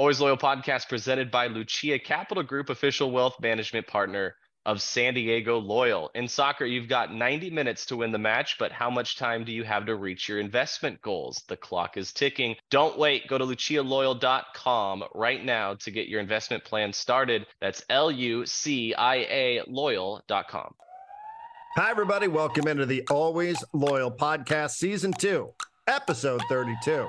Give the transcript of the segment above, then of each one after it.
Always Loyal podcast presented by Lucia Capital Group, official wealth management partner of San Diego Loyal. In soccer, you've got 90 minutes to win the match, but how much time do you have to reach your investment goals? The clock is ticking. Don't wait. Go to lucialoyal.com right now to get your investment plan started. That's L U C I A loyal.com. Hi, everybody. Welcome into the Always Loyal podcast, season two, episode 32.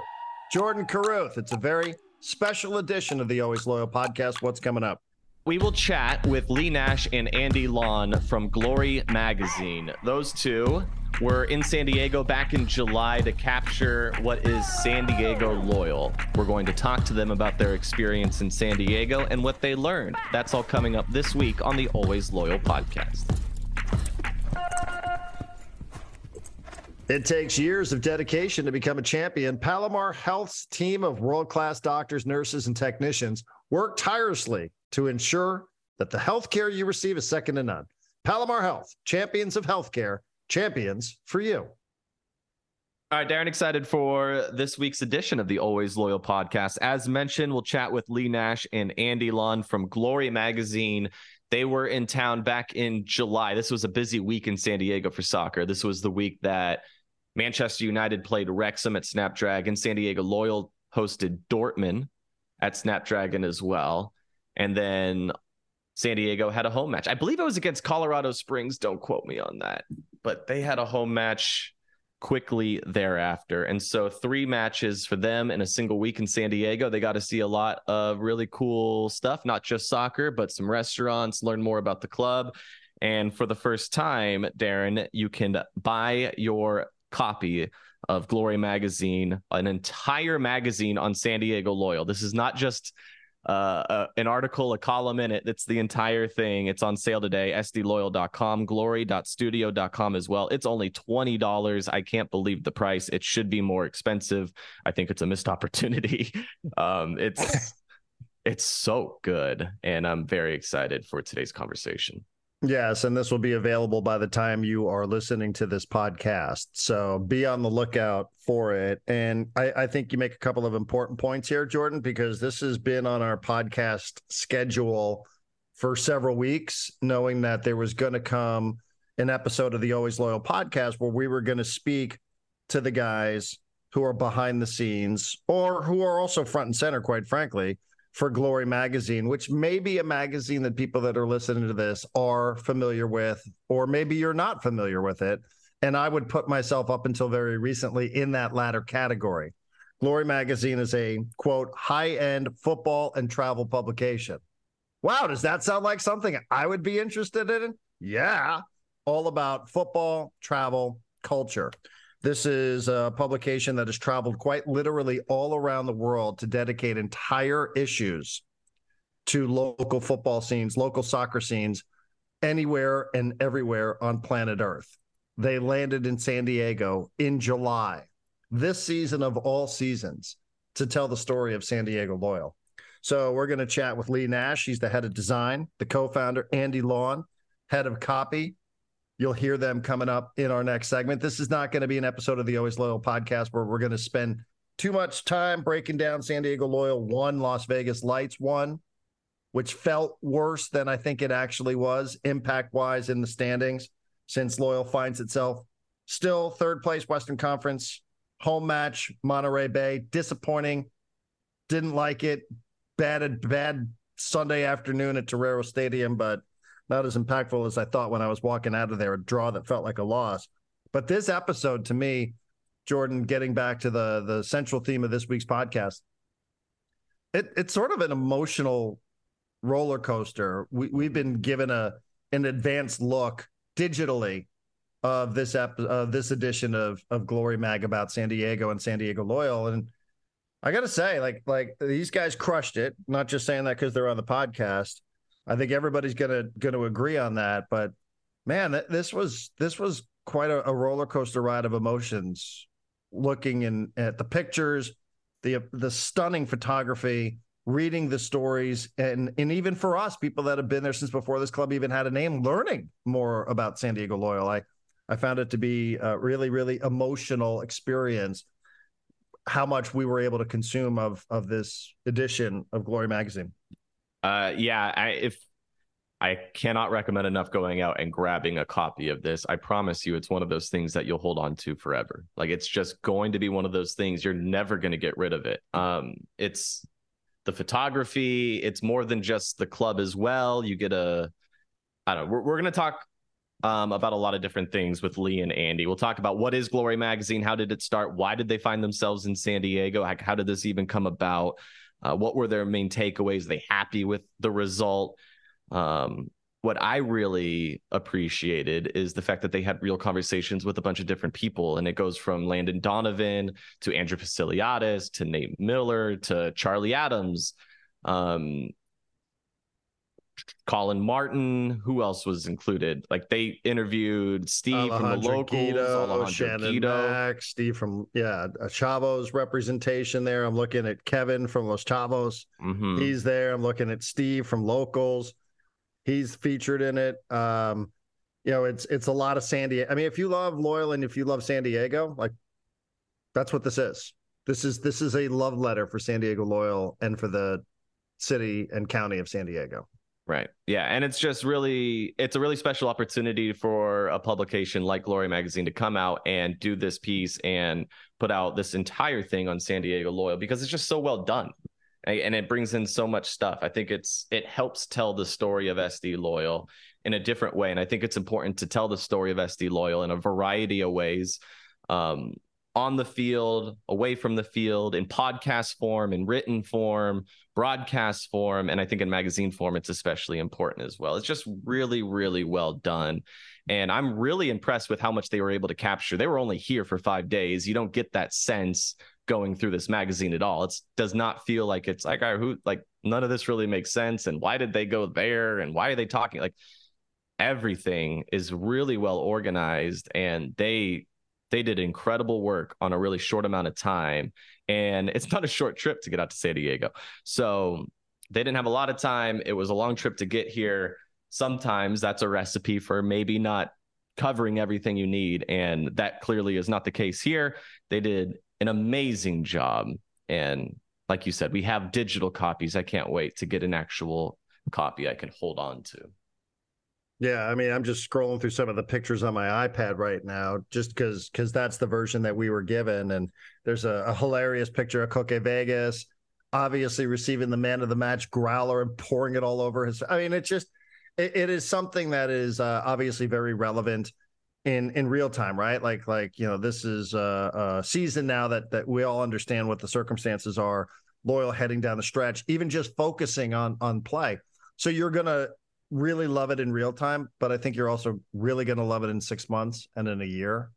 Jordan Caruth. It's a very special edition of the Always Loyal podcast. What's coming up? We will chat with Lee Nash and Andy Lawn from Glory Magazine. Those two were in San Diego back in July to capture what is San Diego Loyal. We're going to talk to them about their experience in San Diego and what they learned. That's all coming up this week on the Always Loyal podcast. It takes years of dedication to become a champion. Palomar Health's team of world class doctors, nurses, and technicians work tirelessly to ensure that the healthcare you receive is second to none. Palomar Health, champions of healthcare, champions for you. All right, Darren, excited for this week's edition of the Always Loyal podcast. As mentioned, we'll chat with Lee Nash and Andy Lawn from Glory Magazine. They were in town back in July. This was a busy week in San Diego for soccer. This was the week that Manchester United played Wrexham at Snapdragon. San Diego Loyal hosted Dortmund at Snapdragon as well. And then San Diego had a home match. I believe it was against Colorado Springs. Don't quote me on that. But they had a home match quickly thereafter. And so three matches for them in a single week in San Diego. They got to see a lot of really cool stuff, not just soccer, but some restaurants, learn more about the club. And for the first time, Darren, you can buy your copy of Glory Magazine, an entire magazine on San Diego Loyal. This is not just uh, uh, an article, a column in it. It's the entire thing. It's on sale today. SDLoyal.com, glory.studio.com as well. It's only $20. I can't believe the price. It should be more expensive. I think it's a missed opportunity. um, it's it's so good. And I'm very excited for today's conversation. Yes, and this will be available by the time you are listening to this podcast. So be on the lookout for it. And I, I, think you make a couple of important points here, Jordan, because this has been on our podcast schedule for several weeks, knowing that there was going to come an episode of the Always Loyal podcast where we were going to speak to the guys who are behind the scenes or who are also front and center, quite frankly for Glory Magazine, which may be a magazine that people that are listening to this are familiar with, or maybe you're not familiar with it. And I would put myself up until very recently in that latter category. Glory Magazine is a quote, high end football and travel publication. Wow, does that sound like something I would be interested in? Yeah, all about football, travel, culture. This is a publication that has traveled quite literally all around the world to dedicate entire issues to local football scenes, local soccer scenes, anywhere and everywhere on planet Earth. They landed in San Diego in July, this season of all seasons, to tell the story of San Diego Loyal. So we're going to chat with Lee Nash. He's the head of design, the co founder, Andy Lawn, head of copy, You'll hear them coming up in our next segment. This is not going to be an episode of the Always Loyal podcast where we're going to spend too much time breaking down San Diego Loyal one, Las Vegas Lights one, which felt worse than I think it actually was impact wise in the standings, since Loyal finds itself still third place Western Conference, home match, Monterey Bay. Disappointing. Didn't like it. Bad, bad Sunday afternoon at Torero Stadium, but not as impactful as I thought when I was walking out of there, a draw that felt like a loss. But this episode to me, Jordan, getting back to the the central theme of this week's podcast, it, it's sort of an emotional roller coaster. We we've been given a an advanced look digitally of this ep- of this edition of of Glory Mag about San Diego and San Diego Loyal. And I gotta say, like like these guys crushed it. Not just saying that because they're on the podcast. I think everybody's gonna gonna agree on that. But man, th- this was this was quite a, a, roller coaster ride of emotions. Looking in at the pictures, the the stunning photography, reading the stories, and and even for us, people that have been there since before this club even had a name, learning more about San Diego Loyal. I I found it to be a really really emotional experience. how much we were able to consume of of this edition of Glory Magazine. Uh, yeah, I, if I cannot recommend enough going out and grabbing a copy of this. I promise you, it's one of those things that you'll hold on to forever. Like it's just going to be one of those things you're never going to get rid of it. Um, it's the photography. It's more than just the club as well. You get a, I don't know. We're, we're going to talk um, about a lot of different things with Lee and Andy. We'll talk about what is Glory Magazine, how did it start, why did they find themselves in San Diego, how, how did this even come about, uh, what were their main takeaways, Are they happy with the result. Um, what I really appreciated is the fact that they had real conversations with a bunch of different people. And it goes from Landon Donovan to Andrew Vassiliadis to Nate Miller to Charlie Adams, um, Colin Martin. Who else was included? Like they interviewed Steve Alejandro from the locals, Guido, Alejandro Shannon Guido. Mack, Steve from yeah Chavos representation there. I'm looking at Kevin from Los Chavos. Mm-hmm. He's there. I'm looking at Steve from locals. He's featured in it. Um, you know, it's it's a lot of San Diego. I mean, if you love Loyal and if you love San Diego, like that's what this is. This is this is a love letter for San Diego Loyal and for the city and county of San Diego. Right. Yeah. And it's just really, it's a really special opportunity for a publication like Glory Magazine to come out and do this piece and put out this entire thing on San Diego Loyal because it's just so well done and it brings in so much stuff. I think it's it helps tell the story of SD Loyal in a different way, and I think it's important to tell the story of SD Loyal in a variety of ways, um, on the field, away from the field, in podcast form, in written form, broadcast form, and I think in magazine form, it's especially important as well. It's just really, really well done. And I'm really impressed with how much they were able to capture. They were only here for five days. You don't get that sense going through this magazine at all. It does not feel like it's like, who like none of this really makes sense. And why did they go there? And why are they talking? Like everything is really well organized and they they did incredible work on a really short amount of time. And it's not a short trip to get out to San Diego. So they didn't have a lot of time. It was a long trip to get here. Sometimes that's a recipe for maybe not covering everything you need. And that clearly is not the case here. They did an amazing job. And like you said, we have digital copies. I can't wait to get an actual copy I can hold on to. Yeah, I mean, I'm just scrolling through some of the pictures on my iPad right now, just because because that's the version that we were given, and there's a, a hilarious picture of Koke Vegas, obviously receiving the man of the match growler and pouring it all over his. I mean, it's just it, it is something that is uh, obviously very relevant in in real time right like like you know this is a, a, season now that that we all understand what the circumstances are loyal heading down the stretch even just focusing on on play so you're gonna really love it in real time but i think you're also really gonna love it in six months and in a year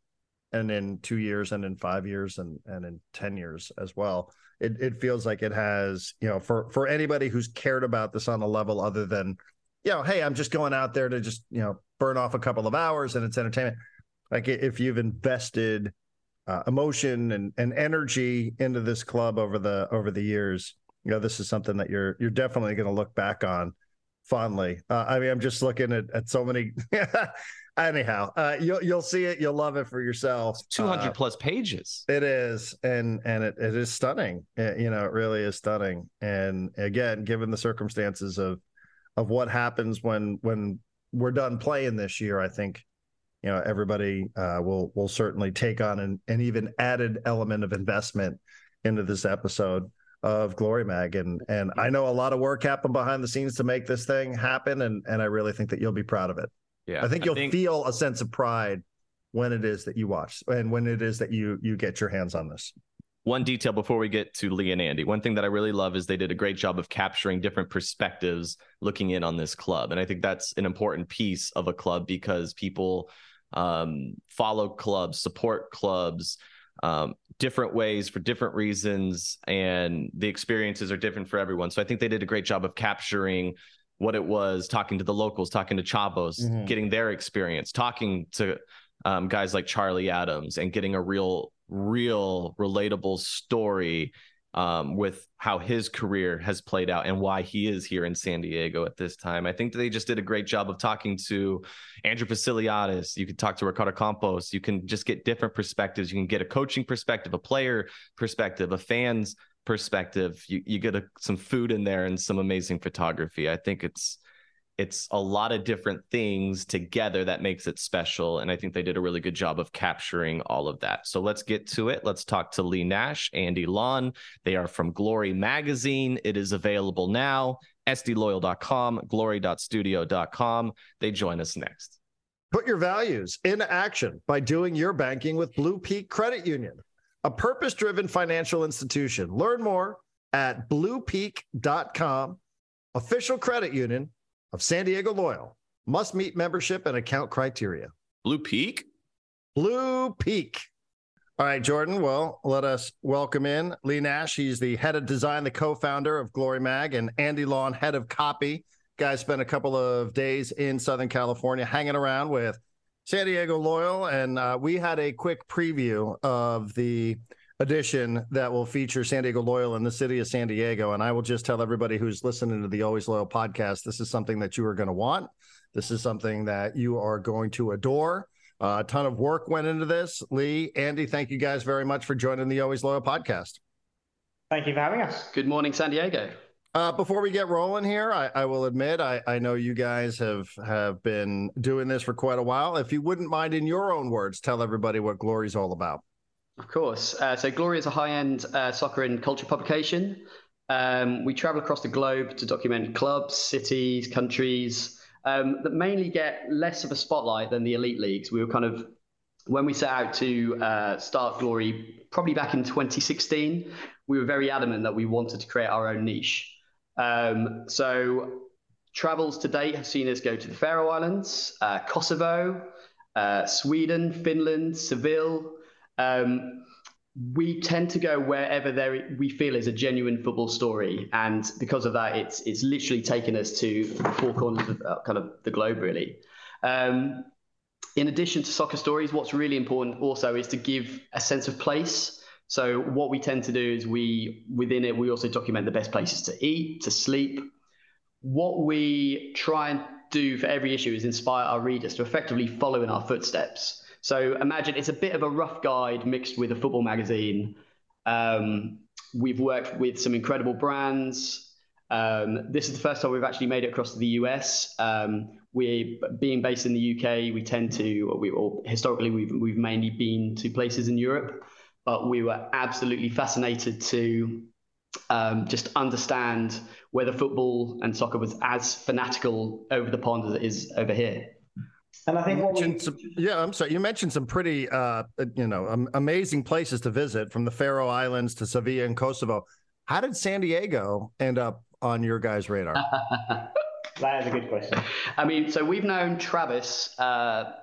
and in two years and in five years and and in 10 years as well it, it feels like it has you know for for anybody who's cared about this on a level other than you know hey i'm just going out there to just you know burn off a couple of hours and it's entertainment. Like if you've invested uh, emotion and, and energy into this club over the over the years, you know this is something that you're you're definitely going to look back on fondly. Uh, I mean, I'm just looking at at so many. Anyhow, uh, you'll you'll see it. You'll love it for yourself. 200 uh, plus pages. It is, and and it, it is stunning. It, you know, it really is stunning. And again, given the circumstances of of what happens when when we're done playing this year, I think you know everybody uh, will will certainly take on an, an even added element of investment into this episode of Glory Mag, and and I know a lot of work happened behind the scenes to make this thing happen, and and I really think that you'll be proud of it. Yeah, I think you'll I think... feel a sense of pride when it is that you watch and when it is that you you get your hands on this one detail before we get to Lee and Andy. One thing that I really love is they did a great job of capturing different perspectives looking in on this club. And I think that's an important piece of a club because people um, follow clubs, support clubs, um, different ways for different reasons, and the experiences are different for everyone. So I think they did a great job of capturing what it was talking to the locals, talking to Chavos, mm-hmm. getting their experience, talking to um, guys like Charlie Adams, and getting a real real relatable story um, with how his career has played out and why he is here in San Diego at this time. I think they just did a great job of talking to Andrew Vassiliadis. You could talk to Ricardo Campos. You can just get different perspectives. You can get a coaching perspective, a player perspective, a fan's perspective. You you get a, some food in there and some amazing photography. I think it's it's a lot of different things together that makes it special. And I think they did a really good job of capturing all of that. So let's get to it. Let's talk to Lee Nash, Andy Lawn. They are from Glory Magazine. It is available now. SDLoyal.com, glory.studio.com. They join us next. Put your values in action by doing your banking with Blue Peak Credit Union, a purpose driven financial institution. Learn more at bluepeak.com, official credit union of San Diego Loyal must meet membership and account criteria. Blue Peak? Blue Peak. All right, Jordan. Well, let us welcome in Lee Nash. He's the head of design, the co founder of Glory Mag, and Andy Lawn, head of copy. Guys spent a couple of days in Southern California hanging around with San Diego Loyal, and uh, we had a quick preview of the edition that will feature San Diego Loyal in the city of San Diego. And I will just tell everybody who's listening to the Always Loyal podcast this is something that you are going to want. This is something that you are going to adore. Uh, a ton of work went into this. Lee, Andy, thank you guys very much for joining the Always Loyal podcast. Thank you for having us. Good morning, San Diego. Uh, before we get rolling here, I, I will admit I, I, know you guys have have been doing this for quite a while. If you wouldn't mind, in your own words, tell everybody what Glory's all about. Of course. Uh, so Glory is a high-end uh, soccer and culture publication. Um, we travel across the globe to document clubs, cities, countries um, that mainly get less of a spotlight than the elite leagues. We were kind of when we set out to uh, start Glory, probably back in 2016, we were very adamant that we wanted to create our own niche. Um, so travels to date have seen us go to the Faroe Islands, uh, Kosovo, uh, Sweden, Finland, Seville, um, we tend to go wherever there we feel is a genuine football story, and because of that, it's it's literally taken us to the four corners of uh, kind of the globe, really. Um, in addition to soccer stories, what's really important also is to give a sense of place. So what we tend to do is we within it we also document the best places to eat, to sleep. What we try and do for every issue is inspire our readers to effectively follow in our footsteps. So imagine it's a bit of a rough guide mixed with a football magazine. Um, we've worked with some incredible brands. Um, this is the first time we've actually made it across to the US. Um, we, being based in the UK, we tend to, we, or historically, we've, we've mainly been to places in Europe, but we were absolutely fascinated to um, just understand whether football and soccer was as fanatical over the pond as it is over here. And I think what we... some, yeah, I'm sorry. You mentioned some pretty, uh, you know, um, amazing places to visit, from the Faroe Islands to Sevilla and Kosovo. How did San Diego end up on your guys' radar? that is a good question. I mean, so we've known Travis, uh,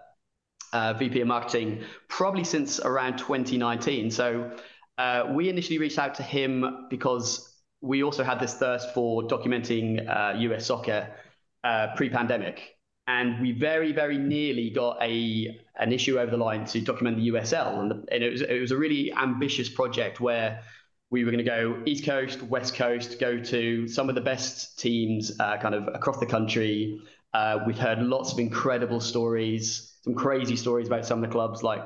uh, VP of Marketing, probably since around 2019. So uh, we initially reached out to him because we also had this thirst for documenting US uh, soccer uh, pre-pandemic and we very very nearly got a an issue over the line to document the USL and, the, and it was it was a really ambitious project where we were going to go east coast west coast go to some of the best teams uh, kind of across the country. Uh, we've heard lots of incredible stories some crazy stories about some of the clubs like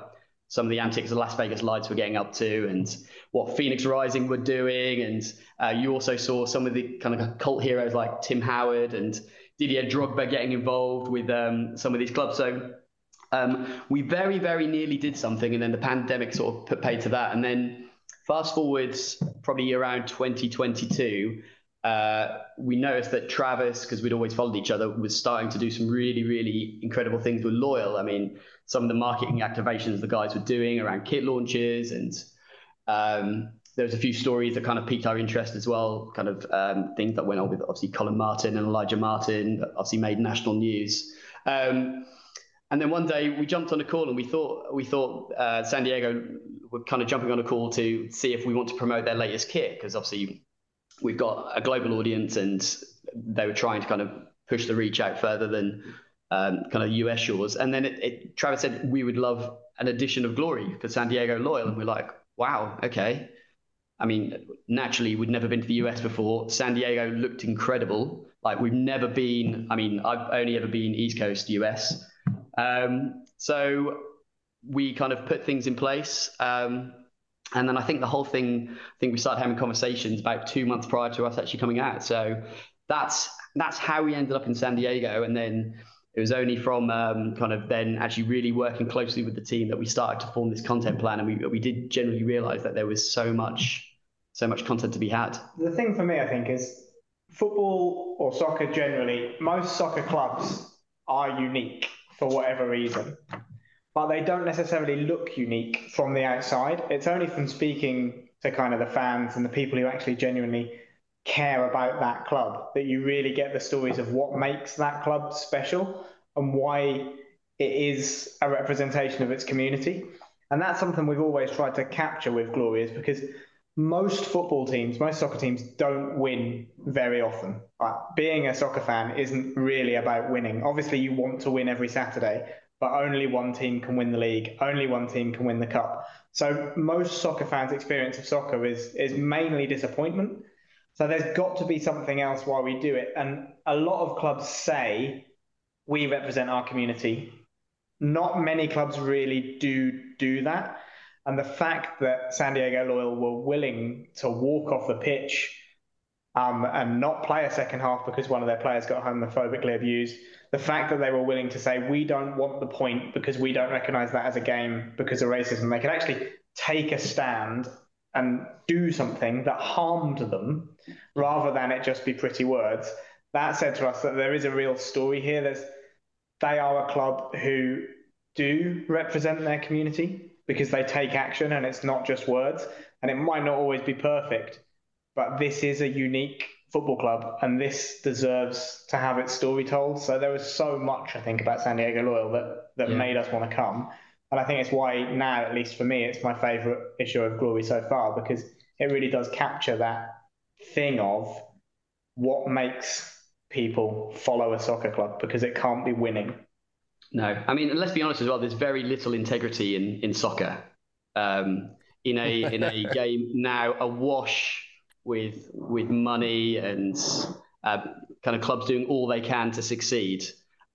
some of the antics the Las Vegas Lights were getting up to and what Phoenix Rising were doing. And uh, you also saw some of the kind of cult heroes like Tim Howard and Didier Drogba getting involved with um, some of these clubs. So um, we very, very nearly did something, and then the pandemic sort of put paid to that. And then fast forwards, probably around 2022, uh, we noticed that Travis, because we'd always followed each other, was starting to do some really, really incredible things with Loyal. I mean, some of the marketing activations the guys were doing around kit launches and um, there was a few stories that kind of piqued our interest as well, kind of um, things that went on with obviously Colin Martin and Elijah Martin, obviously made national news. Um, and then one day we jumped on a call and we thought we thought uh, San Diego were kind of jumping on a call to see if we want to promote their latest kit because obviously we've got a global audience and they were trying to kind of push the reach out further than um, kind of US shores. And then it, it, Travis said we would love an edition of Glory for San Diego Loyal, and we're like, wow, okay I mean, naturally, we'd never been to the US before. San Diego looked incredible. Like we've never been. I mean, I've only ever been East Coast US. Um, so we kind of put things in place. Um, and then I think the whole thing, I think we started having conversations about two months prior to us actually coming out. So that's that's how we ended up in San Diego. And then it was only from um, kind of then actually really working closely with the team that we started to form this content plan. And we we did generally realize that there was so much so much content to be had. The thing for me, I think, is football or soccer generally. Most soccer clubs are unique for whatever reason but they don't necessarily look unique from the outside. It's only from speaking to kind of the fans and the people who actually genuinely care about that club that you really get the stories of what makes that club special and why it is a representation of its community. And that's something we've always tried to capture with Glorious because most football teams, most soccer teams don't win very often. But being a soccer fan isn't really about winning. Obviously, you want to win every Saturday, but only one team can win the league, only one team can win the cup. So most soccer fans' experience of soccer is is mainly disappointment. So there's got to be something else while we do it. And a lot of clubs say we represent our community. Not many clubs really do do that. And the fact that San Diego Loyal were willing to walk off the pitch um, and not play a second half because one of their players got homophobically abused the fact that they were willing to say we don't want the point because we don't recognize that as a game because of racism they could actually take a stand and do something that harmed them rather than it just be pretty words that said to us that there is a real story here there's they are a club who do represent their community because they take action and it's not just words and it might not always be perfect but this is a unique football club, and this deserves to have its story told. So there was so much I think about San Diego Loyal that that yeah. made us want to come, and I think it's why now, at least for me, it's my favourite issue of Glory so far because it really does capture that thing of what makes people follow a soccer club because it can't be winning. No, I mean, let's be honest as well. There's very little integrity in in soccer. Um, in a in a game now awash with with money and uh, kind of clubs doing all they can to succeed.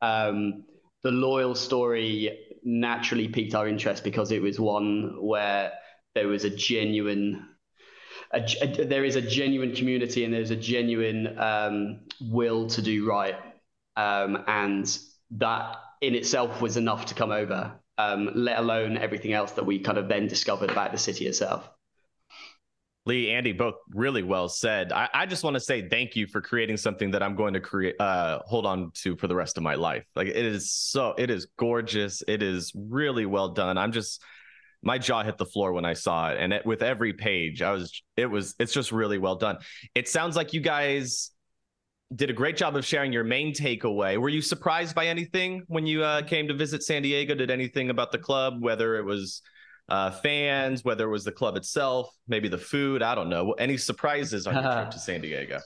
Um, the loyal story naturally piqued our interest because it was one where there was a genuine a, a, there is a genuine community and there's a genuine um, will to do right. Um, and that in itself was enough to come over um, let alone everything else that we kind of then discovered about the city itself Lee, Andy, both really well said. I, I just want to say thank you for creating something that I'm going to create, uh, hold on to for the rest of my life. Like it is so, it is gorgeous. It is really well done. I'm just, my jaw hit the floor when I saw it, and it, with every page, I was, it was, it's just really well done. It sounds like you guys did a great job of sharing your main takeaway. Were you surprised by anything when you uh, came to visit San Diego? Did anything about the club, whether it was uh, fans, whether it was the club itself, maybe the food. I don't know. Any surprises on your trip to San Diego?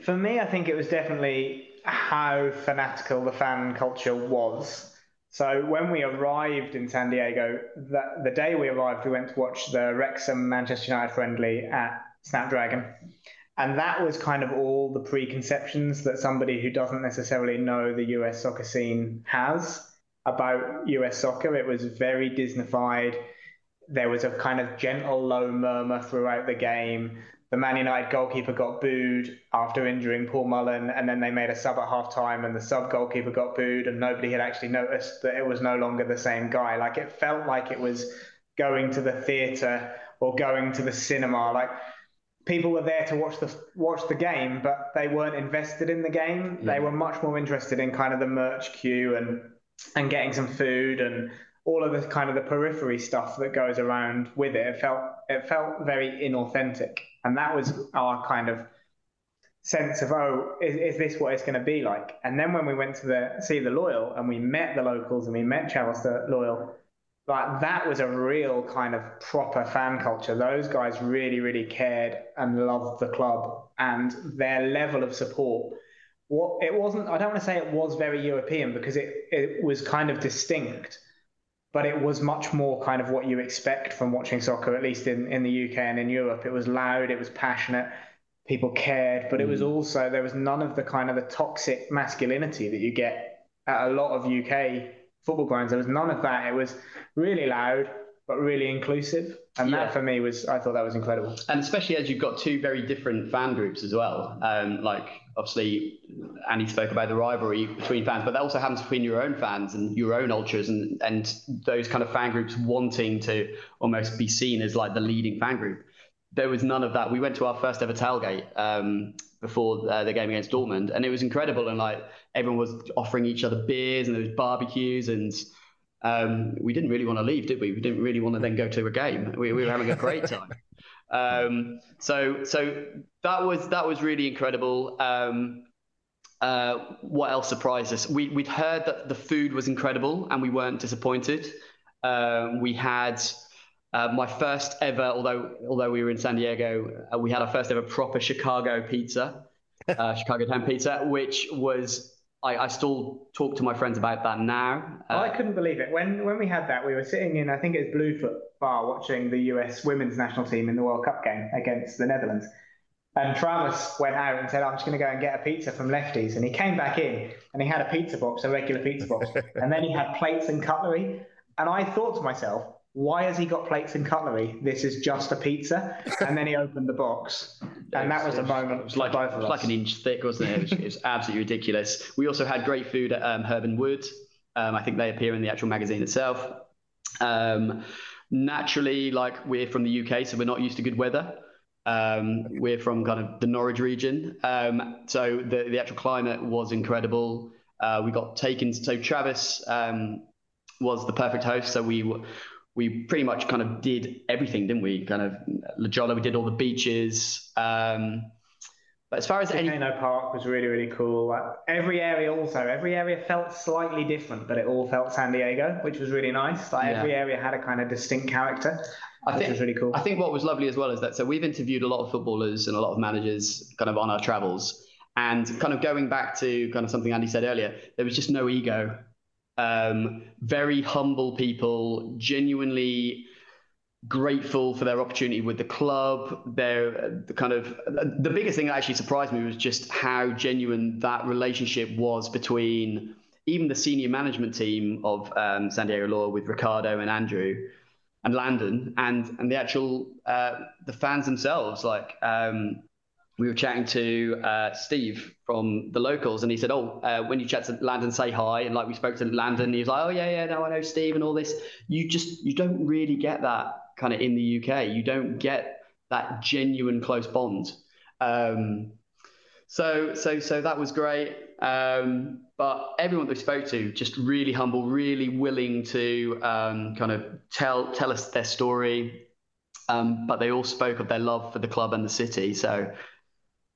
For me, I think it was definitely how fanatical the fan culture was. So when we arrived in San Diego, the, the day we arrived, we went to watch the Wrexham Manchester United friendly at Snapdragon. And that was kind of all the preconceptions that somebody who doesn't necessarily know the US soccer scene has about US soccer. It was very Disneyfied there was a kind of gentle low murmur throughout the game. The Man United goalkeeper got booed after injuring Paul Mullin, and then they made a sub at half time, and the sub goalkeeper got booed, and nobody had actually noticed that it was no longer the same guy. Like it felt like it was going to the theatre or going to the cinema. Like people were there to watch the watch the game, but they weren't invested in the game. Yeah. They were much more interested in kind of the merch queue and and getting some food and all of the kind of the periphery stuff that goes around with it. It felt it felt very inauthentic, and that was our kind of sense of oh, is, is this what it's going to be like? And then when we went to the see the loyal and we met the locals and we met Charles the loyal, like that was a real kind of proper fan culture. Those guys really really cared and loved the club and their level of support. What it wasn't, I don't want to say it was very European because it it was kind of distinct but it was much more kind of what you expect from watching soccer, at least in, in the UK and in Europe. It was loud, it was passionate, people cared, but it was mm. also, there was none of the kind of the toxic masculinity that you get at a lot of UK football grounds. There was none of that. It was really loud, but really inclusive. And yeah. that for me was, I thought that was incredible. And especially as you've got two very different fan groups as well. Um, like obviously, Andy spoke about the rivalry between fans, but that also happens between your own fans and your own ultras and, and those kind of fan groups wanting to almost be seen as like the leading fan group. There was none of that. We went to our first ever tailgate um, before uh, the game against Dortmund, and it was incredible. And like everyone was offering each other beers and there was barbecues and um, we didn't really want to leave, did we? We didn't really want to then go to a game. We, we were having a great time. Um, so so that was that was really incredible. Um, uh, what else surprised us? We we'd heard that the food was incredible, and we weren't disappointed. Um, we had uh, my first ever, although although we were in San Diego, uh, we had our first ever proper Chicago pizza, uh, Chicago town pizza, which was I, I still talk to my friends about that now. Uh, I couldn't believe it when when we had that. We were sitting in I think it was Bluefoot Bar watching the US women's national team in the World Cup game against the Netherlands. And Travis went out and said, I'm just going to go and get a pizza from Lefty's. And he came back in and he had a pizza box, a regular pizza box. and then he had plates and cutlery. And I thought to myself, why has he got plates and cutlery? This is just a pizza. And then he opened the box, and that was a moment. It was like, it was like an inch thick, wasn't it? It was, it was absolutely ridiculous. We also had great food at um, Herb and Wood. Um, I think they appear in the actual magazine itself. Um, naturally, like we're from the UK, so we're not used to good weather. Um, we're from kind of the Norwich region, um, so the the actual climate was incredible. Uh, we got taken. So Travis um, was the perfect host. So we we pretty much kind of did everything, didn't we? Kind of La Jolla, we did all the beaches. Um, but as far as Volcano any... Park was really really cool. Like, every area also, every area felt slightly different, but it all felt San Diego, which was really nice. Like yeah. every area had a kind of distinct character. I think, was really cool. I think what was lovely as well is that so we've interviewed a lot of footballers and a lot of managers kind of on our travels, and kind of going back to kind of something Andy said earlier, there was just no ego um, very humble people, genuinely grateful for their opportunity with the club. They're the kind of the biggest thing that actually surprised me was just how genuine that relationship was between even the senior management team of um, San Diego Law with Ricardo and Andrew and Landon and and the actual uh, the fans themselves. Like um, we were chatting to uh, Steve from the locals, and he said, "Oh, uh, when you chat to Landon, say hi." And like we spoke to Landon, he was like, "Oh yeah, yeah, no, I know Steve and all this." You just you don't really get that kind of in the UK. You don't get that genuine close bond. Um, so so so that was great. Um, but everyone that we spoke to just really humble, really willing to um, kind of tell tell us their story. Um, but they all spoke of their love for the club and the city. So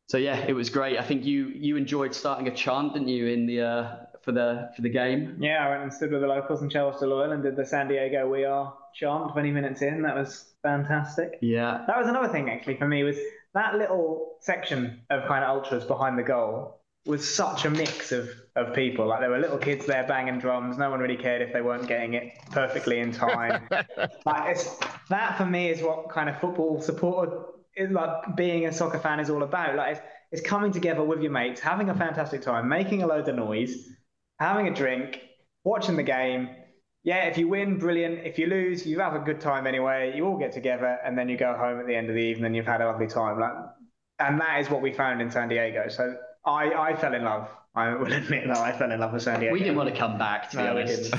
so yeah, it was great. I think you you enjoyed starting a chant, didn't you, in the uh, for the for the game? Yeah, I went and stood with the locals in Chelsea Loyal and did the San Diego We Are chant 20 minutes in. That was fantastic. Yeah, that was another thing actually for me was that little section of kind of ultras behind the goal was such a mix of of people. Like there were little kids there banging drums. No one really cared if they weren't getting it perfectly in time. like that for me is what kind of football support like being a soccer fan is all about. Like it's, it's coming together with your mates, having a fantastic time, making a load of noise, having a drink, watching the game. Yeah, if you win, brilliant. If you lose, you have a good time anyway. You all get together, and then you go home at the end of the evening. You've had a lovely time. Like, and that is what we found in San Diego. So I, I fell in love. I will admit that I fell in love with San Diego. We didn't want to come back, to be no, honest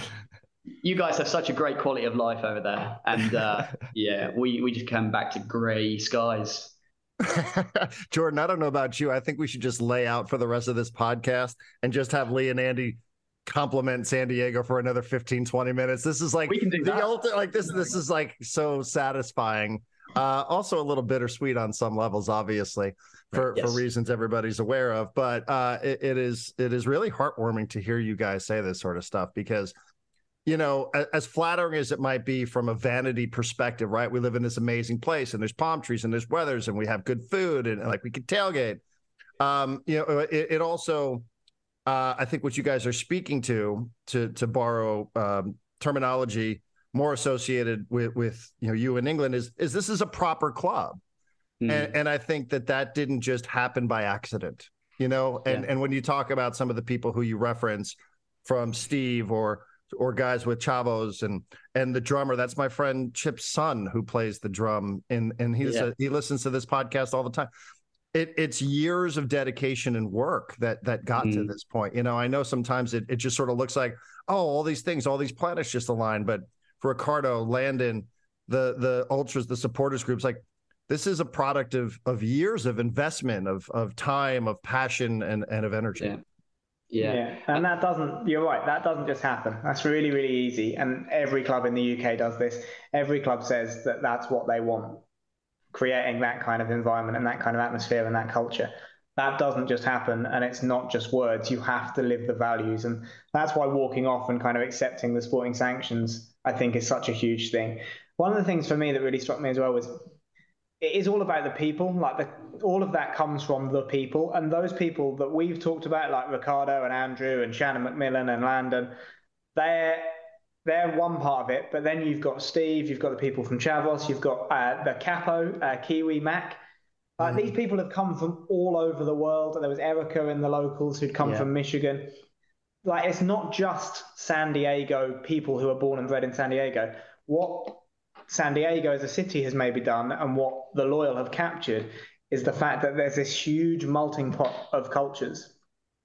you guys have such a great quality of life over there, and uh, yeah, we we just came back to grey skies. Jordan, I don't know about you. I think we should just lay out for the rest of this podcast and just have Lee and Andy compliment San Diego for another 15, 20 minutes. This is like we can do the ultimate, like this. This is like so satisfying. Uh, also a little bittersweet on some levels, obviously, for, yes. for reasons everybody's aware of. But uh, it, it is it is really heartwarming to hear you guys say this sort of stuff because you know, as flattering as it might be from a vanity perspective, right? We live in this amazing place and there's palm trees and there's weathers and we have good food and, like we can tailgate. Um, you know, it, it also, uh, I think what you guys are speaking to, to to borrow um, terminology more associated with with you know you in England is is this is a proper club, mm. and and I think that that didn't just happen by accident, you know. And yeah. and when you talk about some of the people who you reference, from Steve or or guys with chavos and and the drummer that's my friend chip's son who plays the drum and and he's yeah. a, he listens to this podcast all the time it, it's years of dedication and work that that got mm. to this point you know i know sometimes it, it just sort of looks like oh all these things all these planets just aligned but for ricardo landon the the ultras the supporters groups like this is a product of of years of investment of of time of passion and and of energy yeah. Yeah. yeah. And that doesn't, you're right, that doesn't just happen. That's really, really easy. And every club in the UK does this. Every club says that that's what they want, creating that kind of environment and that kind of atmosphere and that culture. That doesn't just happen. And it's not just words. You have to live the values. And that's why walking off and kind of accepting the sporting sanctions, I think, is such a huge thing. One of the things for me that really struck me as well was it is all about the people. Like the, all of that comes from the people, and those people that we've talked about, like Ricardo and Andrew and Shannon MacMillan and Landon, they're they're one part of it. But then you've got Steve, you've got the people from Chavos, you've got uh, the Capo, uh, Kiwi Mac. Like mm. these people have come from all over the world. There was Erica in the locals who'd come yeah. from Michigan. Like it's not just San Diego people who are born and bred in San Diego. What San Diego as a city has maybe done and what the Loyal have captured is the fact that there's this huge melting pot of cultures.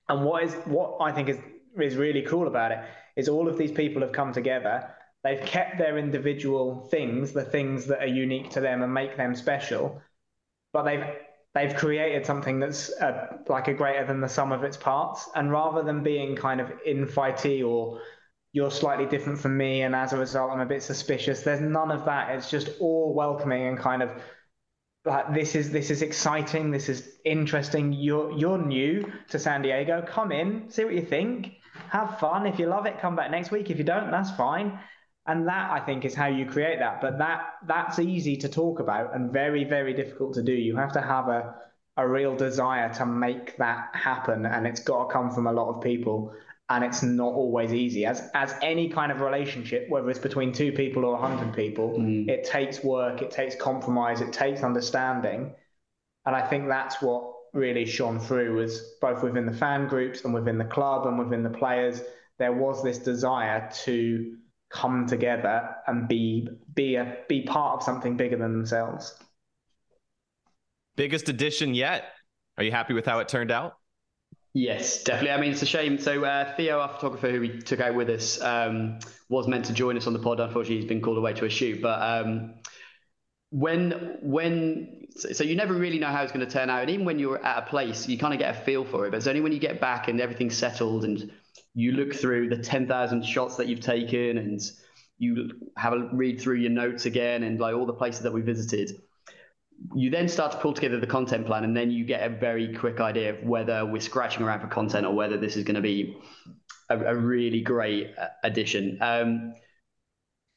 And what is what I think is is really cool about it is all of these people have come together. They've kept their individual things, the things that are unique to them and make them special, but they've they've created something that's uh, like a greater than the sum of its parts. And rather than being kind of infighty or you're slightly different from me, and as a result, I'm a bit suspicious. There's none of that. It's just all welcoming and kind of like this is this is exciting. This is interesting. You're you're new to San Diego. Come in, see what you think. Have fun. If you love it, come back next week. If you don't, that's fine. And that I think is how you create that. But that that's easy to talk about and very very difficult to do. You have to have a a real desire to make that happen, and it's got to come from a lot of people and it's not always easy. As as any kind of relationship whether it's between two people or a hundred people mm. it takes work it takes compromise it takes understanding. And i think that's what really shone through was both within the fan groups and within the club and within the players there was this desire to come together and be be a be part of something bigger than themselves. Biggest addition yet? Are you happy with how it turned out Yes, definitely. I mean, it's a shame. So uh, Theo, our photographer who we took out with us, um, was meant to join us on the pod. Unfortunately, he's been called away to a shoot. But um, when when so you never really know how it's going to turn out, and even when you're at a place, you kind of get a feel for it. But it's only when you get back and everything's settled, and you look through the ten thousand shots that you've taken, and you have a read through your notes again, and like all the places that we visited you then start to pull together the content plan and then you get a very quick idea of whether we're scratching around for content or whether this is going to be a, a really great uh, addition. Um,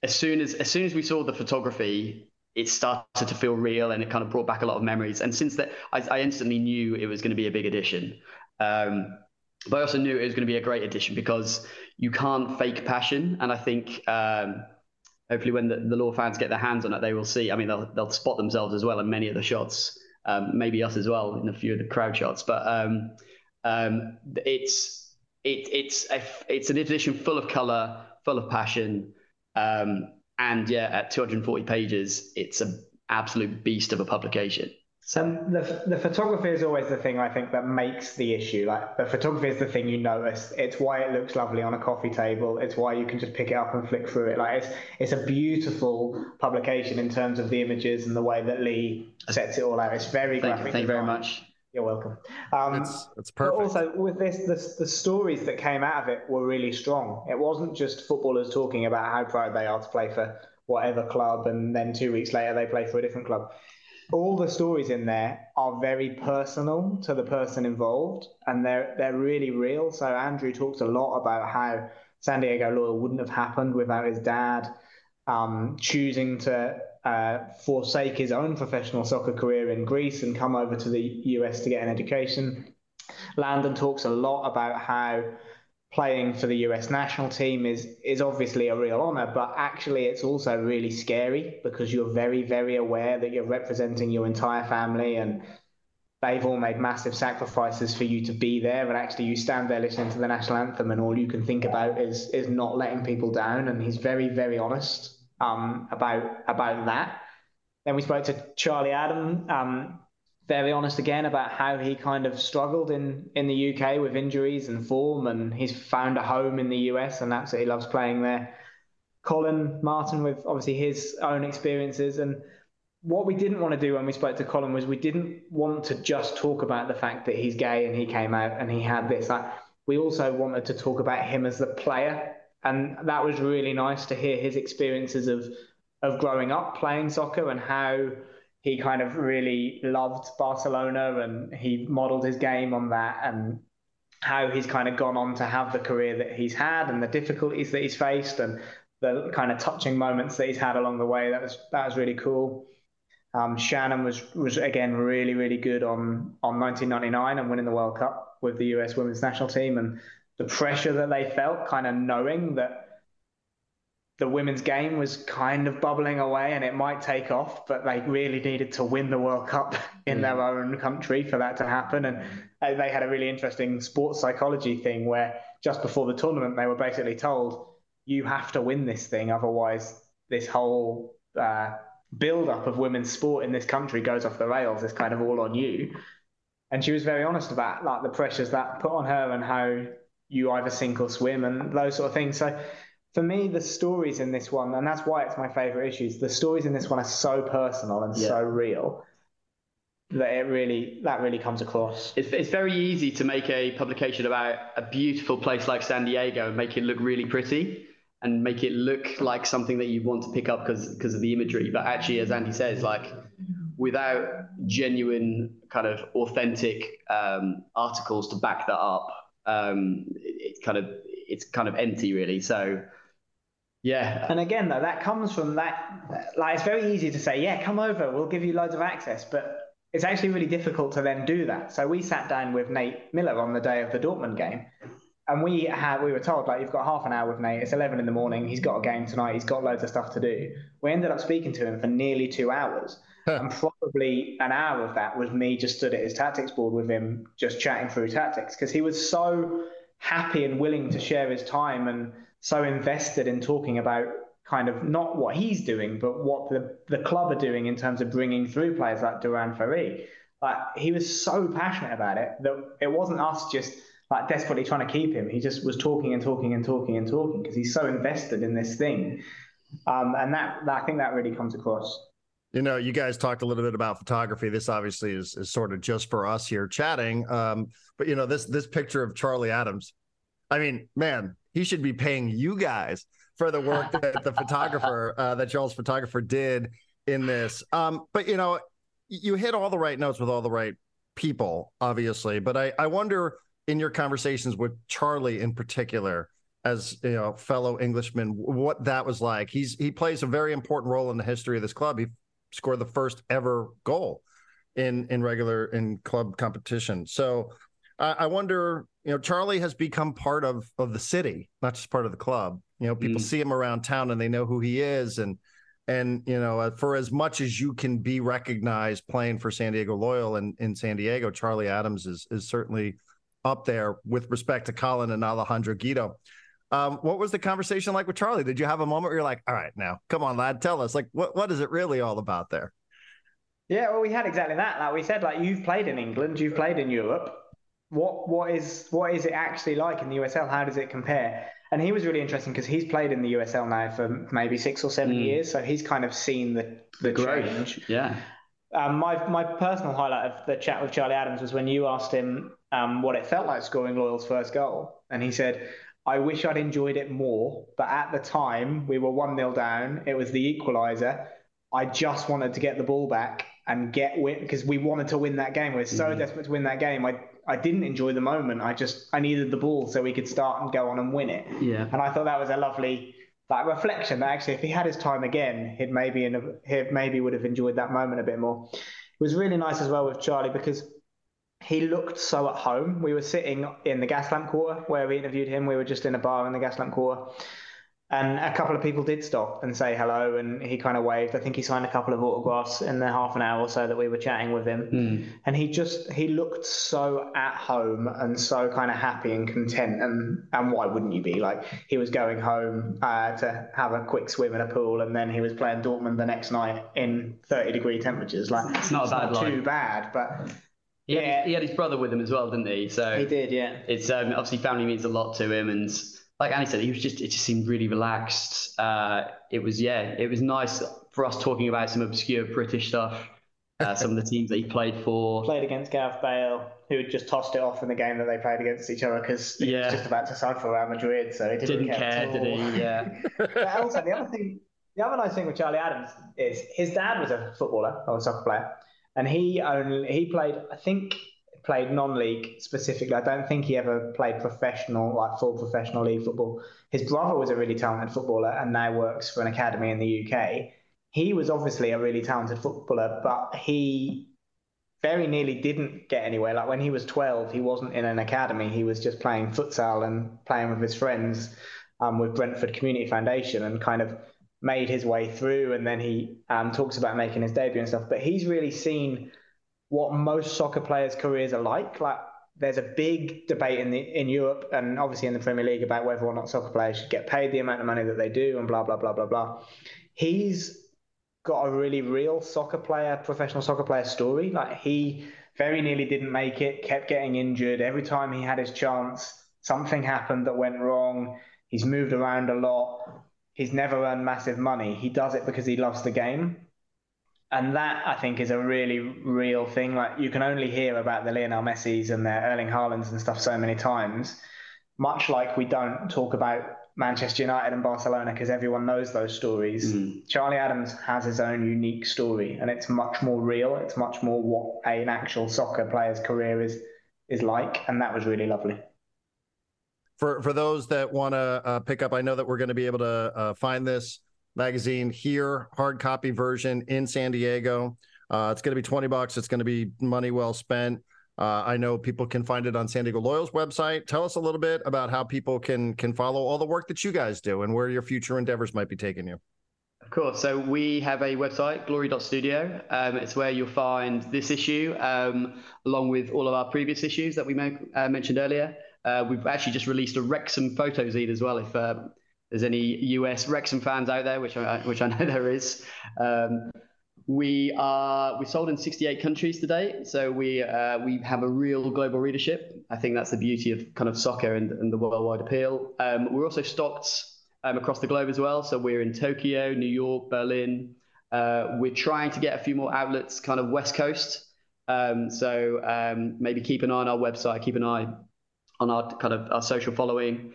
as soon as as soon as we saw the photography it started to feel real and it kind of brought back a lot of memories. And since that i, I instantly knew it was going to be a big addition. Um, but i also knew it was going to be a great addition because you can't fake passion. And i think um, hopefully when the, the law fans get their hands on it, they will see. I mean, they'll they'll spot themselves as well in many of the shots, um, maybe us as well in a few of the crowd shots. But um, um, it's it, it's a, it's an edition full of color, full of passion, um, and yeah, at 240 pages, it's an absolute beast of a publication. So the the photography is always the thing I think that makes the issue. Like the photography is the thing you notice. It's why it looks lovely on a coffee table. It's why you can just pick it up and flick through it. Like it's it's a beautiful publication in terms of the images and the way that Lee sets it all out. It's very thank, graphic. Thank you very much. You're welcome. Um, it's, it's perfect. But also with this, the, the stories that came out of it were really strong. It wasn't just footballers talking about how proud they are to play for whatever club, and then two weeks later they play for a different club all the stories in there are very personal to the person involved and they're they're really real. So Andrew talks a lot about how San Diego Loyal wouldn't have happened without his dad um, choosing to uh, forsake his own professional soccer career in Greece and come over to the US to get an education. Landon talks a lot about how playing for the US national team is is obviously a real honor, but actually it's also really scary because you're very very aware that you're representing your entire family and they've all made massive sacrifices for you to be there and actually you stand there listening to the national anthem and all you can think about is is not letting people down and he's very very honest um, about about that. Then we spoke to Charlie Adam um, very honest again about how he kind of struggled in in the UK with injuries and form, and he's found a home in the US and absolutely loves playing there. Colin Martin with obviously his own experiences and what we didn't want to do when we spoke to Colin was we didn't want to just talk about the fact that he's gay and he came out and he had this. We also wanted to talk about him as the player, and that was really nice to hear his experiences of of growing up playing soccer and how he kind of really loved Barcelona and he modeled his game on that and how he's kind of gone on to have the career that he's had and the difficulties that he's faced and the kind of touching moments that he's had along the way. That was that was really cool. Um, Shannon was was again really really good on on 1999 and winning the World Cup with the US Women's National Team and the pressure that they felt, kind of knowing that the women's game was kind of bubbling away and it might take off, but they really needed to win the World Cup in their own country for that to happen. And they had a really interesting sports psychology thing where just before the tournament, they were basically told, you have to win this thing, otherwise, this whole uh, build up of women's sport in this country goes off the rails. It's kind of all on you. And she was very honest about like the pressures that put on her and how you either sink or swim and those sort of things. So for me, the stories in this one, and that's why it's my favorite issues. The stories in this one are so personal and yeah. so real that it really that really comes across. It's, it's very easy to make a publication about a beautiful place like San Diego and make it look really pretty and make it look like something that you want to pick up because because of the imagery. But actually, as Andy says, like without genuine kind of authentic um, articles to back that up, um, it, it kind of it's kind of empty really. So yeah. And again, though, that comes from that. Like, it's very easy to say, yeah, come over, we'll give you loads of access. But it's actually really difficult to then do that. So we sat down with Nate Miller on the day of the Dortmund game. And we had, we were told, like, you've got half an hour with Nate. It's 11 in the morning. He's got a game tonight. He's got loads of stuff to do. We ended up speaking to him for nearly two hours. and probably an hour of that was me just stood at his tactics board with him, just chatting through tactics because he was so happy and willing to share his time and so invested in talking about kind of not what he's doing, but what the, the club are doing in terms of bringing through players like Duran Ferree. Like he was so passionate about it that it wasn't us just like desperately trying to keep him. He just was talking and talking and talking and talking because he's so invested in this thing. Um, and that, that I think that really comes across. You know, you guys talked a little bit about photography. This obviously is, is sort of just for us here chatting. Um, but you know, this this picture of Charlie Adams. I mean, man, he should be paying you guys for the work that the photographer, uh, that Charles photographer did in this. Um, but you know, you hit all the right notes with all the right people, obviously. But I, I wonder in your conversations with Charlie in particular, as you know, fellow Englishman, what that was like. He's he plays a very important role in the history of this club. He scored the first ever goal in in regular in club competition. So I wonder, you know, Charlie has become part of of the city, not just part of the club. You know, people mm. see him around town and they know who he is, and and you know, uh, for as much as you can be recognized playing for San Diego Loyal and in San Diego, Charlie Adams is is certainly up there with respect to Colin and Alejandro Guido. Um, what was the conversation like with Charlie? Did you have a moment where you're like, all right, now come on, lad, tell us, like, what what is it really all about there? Yeah, well, we had exactly that. Like we said, like you've played in England, you've played in Europe what what is what is it actually like in the USL? How does it compare? And he was really interesting because he's played in the USL now for maybe six or seven mm. years, so he's kind of seen the the, change. Yeah. Um, my my personal highlight of the chat with Charlie Adams was when you asked him um, what it felt like scoring Loyal's first goal, and he said, "I wish I'd enjoyed it more, but at the time we were one 0 down. It was the equaliser. I just wanted to get the ball back and get win because we wanted to win that game. We were so mm desperate to win that game. I I didn't enjoy the moment. I just I needed the ball so we could start and go on and win it. Yeah. And I thought that was a lovely like reflection that actually if he had his time again, he'd maybe in he maybe would have enjoyed that moment a bit more. It was really nice as well with Charlie because he looked so at home. We were sitting in the Gaslamp Quarter where we interviewed him. We were just in a bar in the Gaslamp Quarter. And a couple of people did stop and say hello, and he kind of waved. I think he signed a couple of autographs in the half an hour or so that we were chatting with him. Mm. And he just he looked so at home and so kind of happy and content. And and why wouldn't you be? Like he was going home uh, to have a quick swim in a pool, and then he was playing Dortmund the next night in 30 degree temperatures. Like It's not a bad not too bad, but He, Yeah. had, he had his brother with him as well, didn't he? So he did, yeah. it's um, obviously family means a lot to him, and like Andy said, he was just it just seemed really relaxed. Uh, it was yeah, it was nice for us talking about some obscure British stuff, uh, some of the teams that he played for. Played against Gareth Bale, who had just tossed it off in the game that they played against each other because he Yeah. was just about to sign for Real Madrid, so he didn't, Didn't care, at did he? Yeah. but also, the other thing, the other nice thing with Charlie Adams is his dad was a footballer or a soccer player, and he only he played, I think, played non-league specifically. I don't think he ever played professional, like full professional league football. His brother was a really talented footballer and now works for an academy in the UK. He was obviously a really talented footballer, but he very nearly didn't get anywhere. Like when he was 12, he wasn't in an academy. He was just playing futsal and playing with his friends um, with Brentford Community Foundation and kind of made his way through. And then he um, talks about making his debut and stuff. But he's really seen what most soccer players' careers are like. Like there's a big debate in the in Europe and obviously in the Premier League about whether or not soccer players should get paid the amount of money that they do and blah blah blah blah blah. He's got a really real soccer player, professional soccer player story. Like he very nearly didn't make it, kept getting injured. Every time he had his chance, something happened that went wrong. He's moved around a lot. He's never earned massive money. He does it because he loves the game. And that I think is a really real thing. Like you can only hear about the Lionel Messi's and the Erling Haalands and stuff so many times. Much like we don't talk about Manchester United and Barcelona because everyone knows those stories. Mm. Charlie Adams has his own unique story, and it's much more real. It's much more what an actual soccer player's career is is like, and that was really lovely. for for those that want to uh, pick up, I know that we're going to be able to uh, find this magazine here, hard copy version in San Diego. Uh, it's going to be twenty bucks. It's going to be money well spent. Uh, I know people can find it on San Diego Loyal's website. Tell us a little bit about how people can can follow all the work that you guys do and where your future endeavors might be taking you. Of course. So we have a website, glory.studio. Um, it's where you'll find this issue, um, along with all of our previous issues that we mo- uh, mentioned earlier. Uh, we've actually just released a Wrexham photo zine as well. If uh, there's any US Wrexham fans out there, which I, which I know there is, um, we are we sold in 68 countries today. So we uh, we have a real global readership. I think that's the beauty of kind of soccer and, and the worldwide appeal. Um, we're also stocked um, across the globe as well. So we're in Tokyo, New York, Berlin. Uh, we're trying to get a few more outlets, kind of West Coast. Um, so um, maybe keep an eye on our website, keep an eye on our kind of our social following.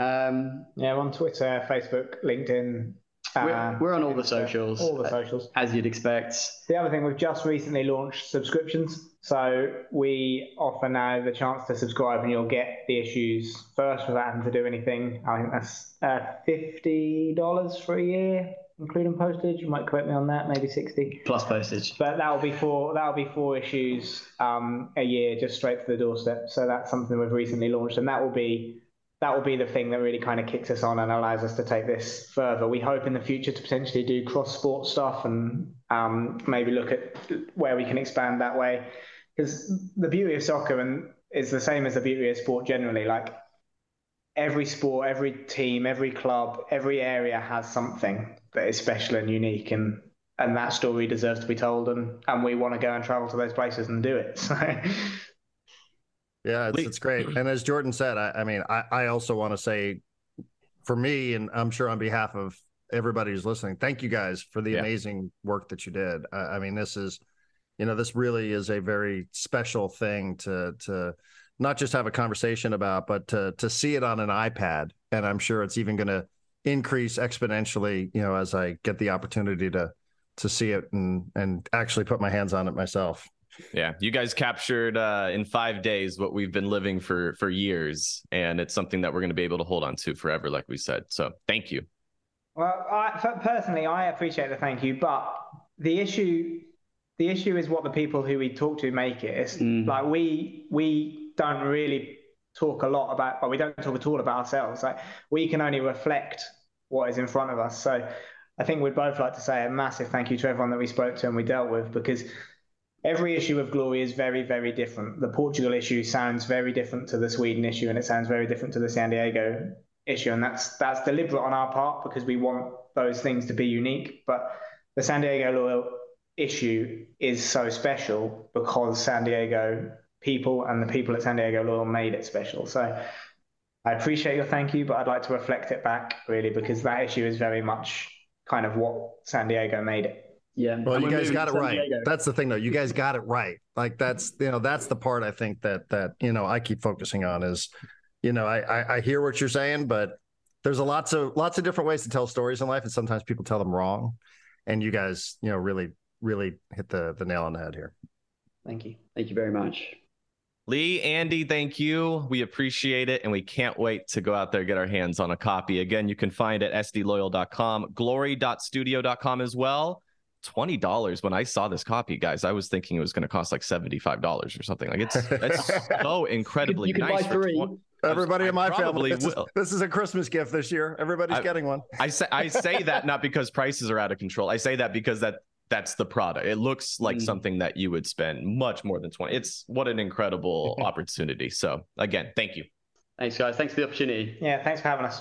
Um, Yeah, we're on Twitter, Facebook, LinkedIn. we're, uh, we're on all the socials, All the uh, socials. as you'd expect. The other thing, we've just recently launched subscriptions. So we offer now the chance to subscribe and you'll get the issues first without having to do anything. I think that's uh, $50 for a year, including postage. You might correct me on that, maybe 60 Plus postage. But that'll be four. That'll be four issues um, a year, just straight to the doorstep. So that's something we've recently launched, and that will be that will be the thing that really kind of kicks us on and allows us to take this further. We hope in the future to potentially do cross sport stuff and um, maybe look at where we can expand that way. Because the beauty of soccer and is the same as the beauty of sport generally. Like every sport, every team, every club, every area has something that is special and unique, and and that story deserves to be told. And and we want to go and travel to those places and do it. So. Yeah, it's, it's great. And as Jordan said, I, I mean, I, I also want to say for me, and I'm sure on behalf of everybody who's listening, thank you guys for the Yeah. amazing work that you did. I, I mean, this is, you know, this really is a very special thing to, to not just have a conversation about, but to, to see it on an iPad. And I'm sure it's even going to increase exponentially, you know, as I get the opportunity to, to see it and, and actually put my hands on it myself. Yeah, you guys captured uh, in five days what we've been living for for years, and it's something that we're going to be able to hold on to forever, like we said. So, thank you. Well, I, personally, I appreciate the thank you, but the issue, the issue is what the people who we talk to make it. It's Mm. like we we don't really talk a lot about, but we don't talk at all about ourselves. Like we can only reflect what is in front of us. So I think we'd both like to say a massive thank you to everyone that we spoke to and we dealt with because every issue of Glory is very, very different. The Portugal issue sounds very different to the Sweden issue, and it sounds very different to the San Diego issue, and that's that's deliberate on our part because we want those things to be unique. But the San Diego Loyal issue is so special because San Diego people and the people at San Diego Loyal made it special. So I appreciate your thank you, but I'd like to reflect it back really because that issue is very much kind of what San Diego made it. Yeah. Well, And you guys got it right. Diego. That's the thing, though. You guys got it right. Like that's you know that's the part I think that that you know I keep focusing on is, you know, I I, I hear what you're saying, but there's a lots of lots of different ways to tell stories in life, and sometimes people tell them wrong, and you guys you know really really hit the the nail on the head here. Thank you. Thank you very much. Lee, Andy, thank you. We appreciate it. And we can't wait to go out there and get our hands on a copy. Again, you can find it at sdloyal.com, glory.studio.com as well. $20 when I saw this copy, guys. I was thinking it was going to cost like $75 or something. Like it's it's so incredibly You can nice. buy for three. twen- Everybody I in my family, this is, will. this is a Christmas gift this year. Everybody's I- getting one. I say I say that not because prices are out of control. I say that because that that's the product. It looks like Mm. something that you would spend much more than 20. It's what an incredible opportunity. So again, thank you. Thanks, guys. Thanks for the opportunity. Yeah, thanks for having us.